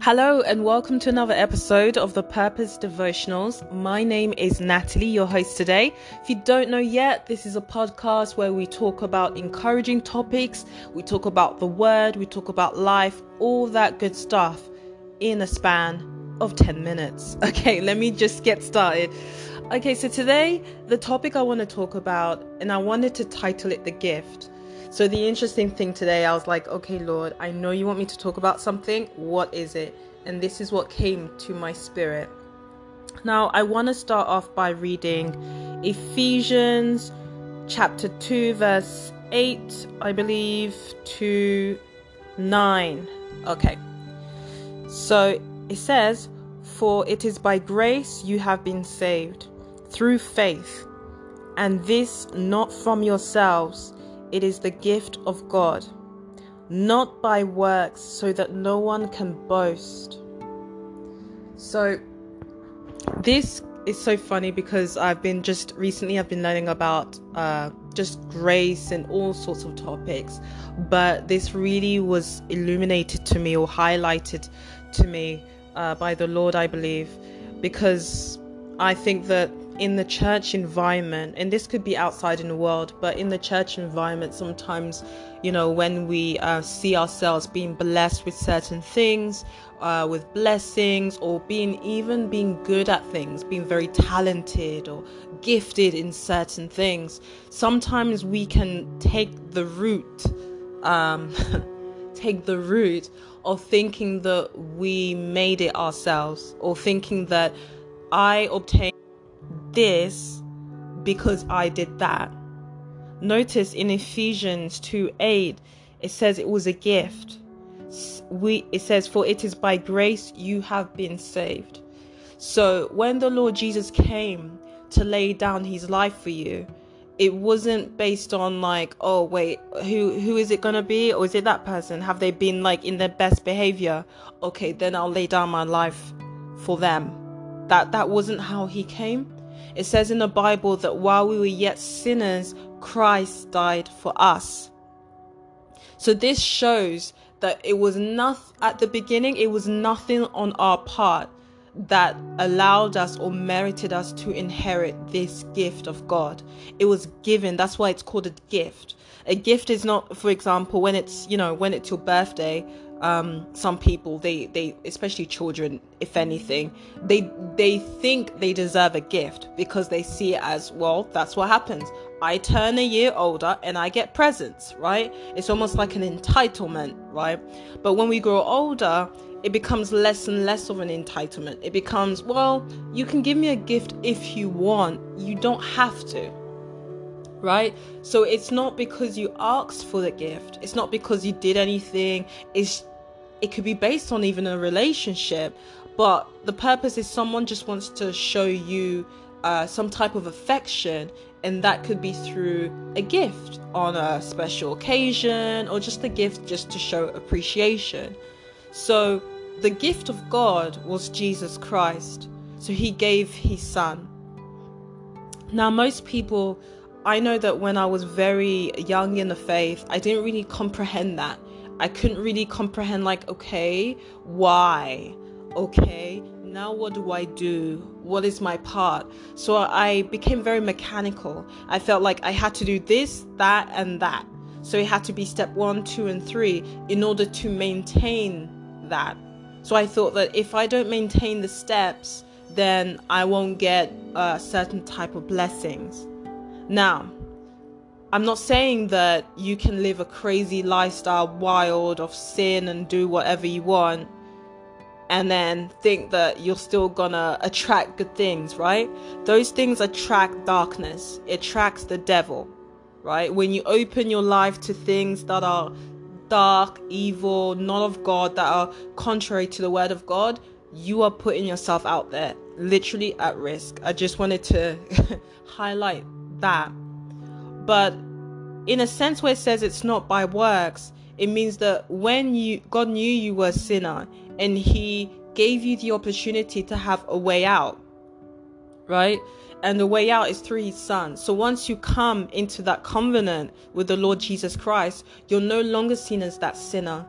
Hello, and welcome to another episode of the Purpose Devotionals. My name is Natalie, your host today. If you don't know yet, this is a podcast where we talk about encouraging topics, we talk about the word, we talk about life, all that good stuff in a span of 10 minutes. Okay, let me just get started. Okay, so today, the topic I want to talk about, and I wanted to title it The Gift. So, the interesting thing today, I was like, okay, Lord, I know you want me to talk about something. What is it? And this is what came to my spirit. Now, I want to start off by reading Ephesians chapter 2, verse 8, I believe, to 9. Okay. So it says, For it is by grace you have been saved, through faith, and this not from yourselves it is the gift of God, not by works, so that no one can boast. So, this is so funny because I've been just recently I've been learning about uh, just grace and all sorts of topics, but this really was illuminated to me or highlighted to me uh, by the Lord, I believe, because I think that in the church environment, and this could be outside in the world, but in the church environment, sometimes, you know, when we uh, see ourselves being blessed with certain things, uh, with blessings, or being even being good at things, being very talented or gifted in certain things, sometimes we can take the route, um, take the route of thinking that we made it ourselves, or thinking that I obtained this because I did that. Notice in Ephesians 2 8, it says it was a gift. We it says, For it is by grace you have been saved. So when the Lord Jesus came to lay down his life for you, it wasn't based on like, oh wait, who who is it gonna be? Or is it that person? Have they been like in their best behavior? Okay, then I'll lay down my life for them. That that wasn't how he came. It says in the Bible that while we were yet sinners, Christ died for us. So this shows that it was not at the beginning, it was nothing on our part that allowed us or merited us to inherit this gift of God. It was given. That's why it's called a gift. A gift is not, for example, when it's, you know, when it's your birthday, um, some people they they especially children if anything they they think they deserve a gift because they see it as well that's what happens. I turn a year older and i get presents right? It's almost like an entitlement right? But when we grow older it becomes less and less of an entitlement. It becomes well you can give me a gift if you want. You don't have to right? So it's not because you asked for the gift. It's not because you did anything. It's it could be based on even a relationship, but the purpose is someone just wants to show you uh, some type of affection, and that could be through a gift on a special occasion or just a gift just to show appreciation. So the gift of God was Jesus Christ. So he gave his son. Now, most people I know that when I was very young in the faith, I didn't really comprehend that. I couldn't really comprehend, like, okay, why? Okay, now what do I do? What is my part? So I became very mechanical. I felt like I had to do this, that, and that. So it had to be step one, two, and three in order to maintain that. So I thought that if I don't maintain the steps, then I won't get a certain type of blessings. Now, I'm not saying that you can live a crazy lifestyle, wild of sin and do whatever you want, and then think that you're still gonna attract good things, right? Those things attract darkness, it attracts the devil, right? When you open your life to things that are dark, evil, not of God, that are contrary to the word of God, you are putting yourself out there, literally at risk. I just wanted to highlight that. But in a sense where it says it's not by works, it means that when you God knew you were a sinner and he gave you the opportunity to have a way out. Right? And the way out is through his son. So once you come into that covenant with the Lord Jesus Christ, you're no longer seen as that sinner.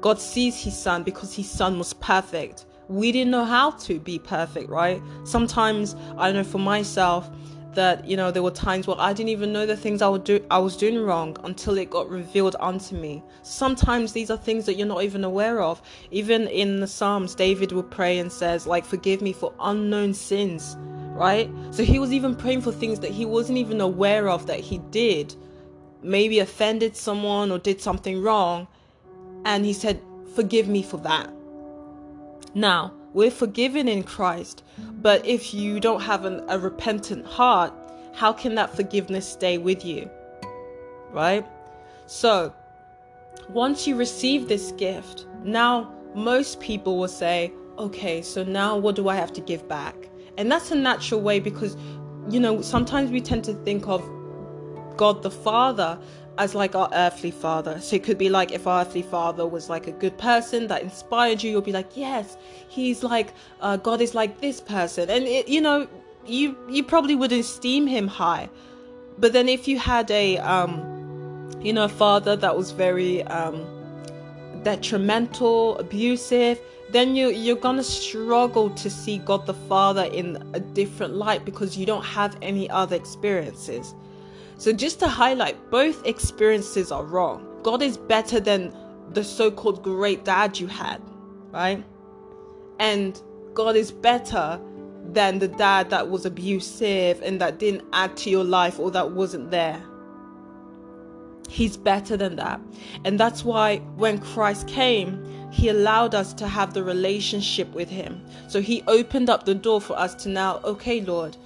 God sees his son because his son was perfect. We didn't know how to be perfect, right? Sometimes I know for myself that you know there were times where I didn't even know the things I would do I was doing wrong until it got revealed unto me. Sometimes these are things that you're not even aware of. Even in the Psalms, David would pray and says like forgive me for unknown sins, right? So he was even praying for things that he wasn't even aware of that he did. Maybe offended someone or did something wrong and he said forgive me for that. Now, we're forgiven in Christ, but if you don't have an, a repentant heart, how can that forgiveness stay with you? Right? So, once you receive this gift, now most people will say, okay, so now what do I have to give back? And that's a natural way because, you know, sometimes we tend to think of God the Father as like our earthly father. So it could be like if our earthly father was like a good person that inspired you, you'll be like, yes, he's like uh, God is like this person, and it, you know, you you probably would esteem him high. But then if you had a um, you know, father that was very um, detrimental, abusive, then you you're gonna struggle to see God the Father in a different light because you don't have any other experiences. So, just to highlight, both experiences are wrong. God is better than the so called great dad you had, right? And God is better than the dad that was abusive and that didn't add to your life or that wasn't there. He's better than that. And that's why when Christ came, he allowed us to have the relationship with him. So he opened up the door for us to now, okay, Lord,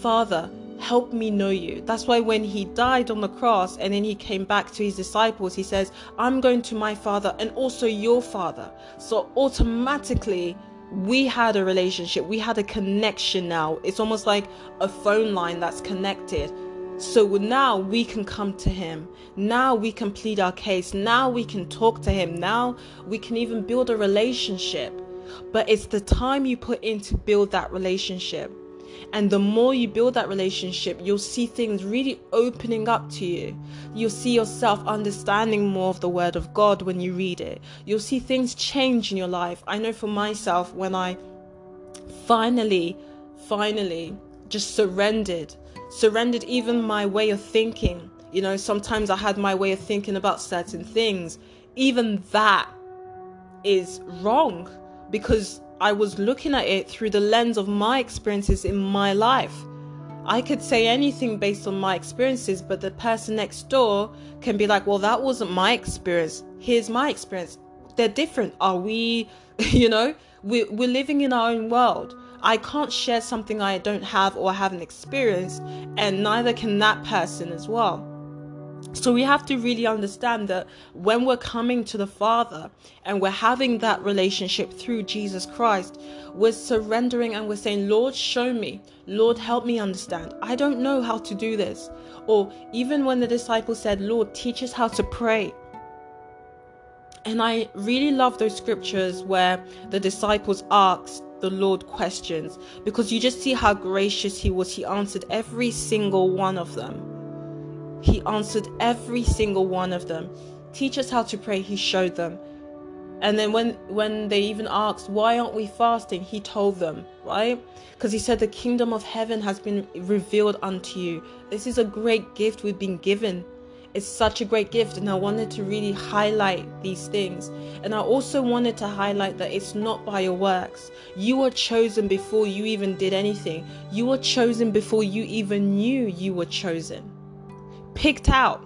Father, help me know you. That's why when he died on the cross and then he came back to his disciples, he says, I'm going to my father and also your father. So automatically, we had a relationship, we had a connection now. It's almost like a phone line that's connected. So now we can come to him. Now we can plead our case. Now we can talk to him. Now we can even build a relationship. But it's the time you put in to build that relationship. And the more you build that relationship, you'll see things really opening up to you. You'll see yourself understanding more of the Word of God when you read it. You'll see things change in your life. I know for myself, when I finally, finally just surrendered, surrendered even my way of thinking. You know, sometimes I had my way of thinking about certain things. Even that is wrong because I was looking at it through the lens of my experiences in my life. I could say anything based on my experiences, but the person next door can be like, well, that wasn't my experience. Here's my experience. They're different. Are we, you know, we, we're living in our own world. I can't share something I don't have or haven't experienced, and neither can that person as well. So we have to really understand that when we're coming to the Father and we're having that relationship through Jesus Christ, we're surrendering and we're saying, Lord, show me. Lord, help me understand. I don't know how to do this. Or even when the disciples said, Lord, teach us how to pray. And I really love those scriptures where the disciples asked the Lord questions because you just see how gracious He was. He answered every single one of them. He answered every single one of them. Teach us how to pray, he showed them. And then when when they even asked, why aren't we fasting? He told them, right? Because he said the kingdom of heaven has been revealed unto you. This is a great gift we've been given. It's such a great gift, and I wanted to really highlight these things. And I also wanted to highlight that it's not by your works. You were chosen before you even did anything. You were chosen before you even knew you were chosen picked out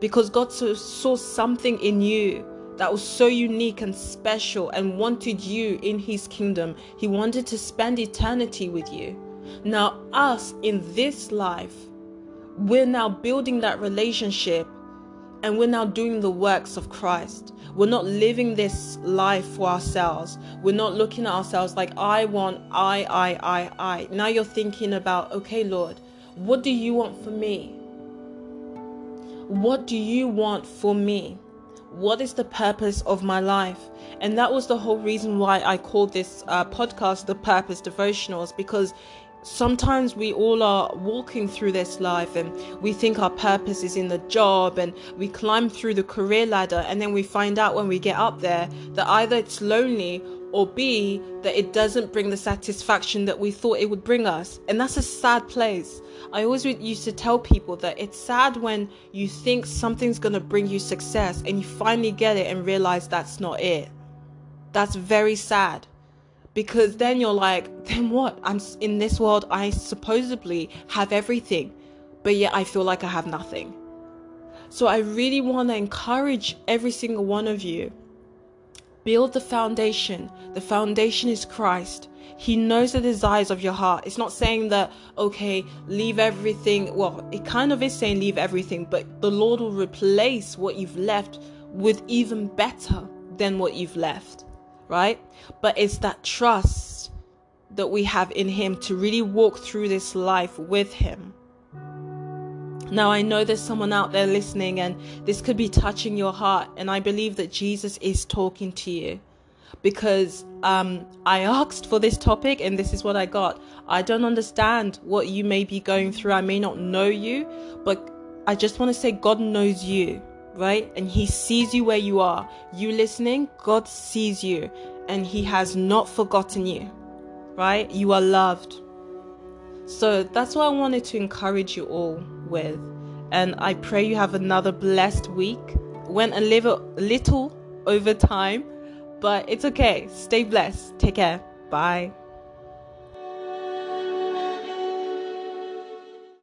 because God saw something in you that was so unique and special and wanted you in His kingdom. He wanted to spend eternity with you. Now, us in this life, we're now building that relationship and we're now doing the works of Christ. We're not living this life for ourselves. We're not looking at ourselves like, I want, I, I, I, I. Now you're thinking about, okay, Lord, what do you want for me? What do you want for me? What is the purpose of my life? And that was the whole reason why I called this uh, podcast the Purpose Devotionals because sometimes we all are walking through this life and we think our purpose is in the job and we climb through the career ladder and then we find out when we get up there that either it's lonely or B, that it doesn't bring the satisfaction that we thought it would bring us. And that's a sad place. I always used to tell people that it's sad when you think something's going to bring you success and you finally get it and realize that's not it. That's very sad because then you're like, then what? I'm in this world, I supposedly have everything, but yet I feel like I have nothing. So I really want to encourage every single one of you. Build the foundation. The foundation is Christ. He knows the desires of your heart. It's not saying that, okay, leave everything. Well, it kind of is saying leave everything, but the Lord will replace what you've left with even better than what you've left right? But it's that trust that we have in Him to really walk through this life with Him. Now, I know there's someone out there listening, and this could be touching your heart, and I believe that Jesus is talking to you because um, I asked for this topic, and this is what I got. I don't understand what you may be going through, I may not know you, but I just want to say God knows you right? And He sees you where you are. You listening, God sees you and He has not forgotten you, right? You are loved. So that's what I wanted to encourage you all with. And I pray you have another blessed week. Went a little, little over time, but it's okay. Stay blessed. Take care. Bye.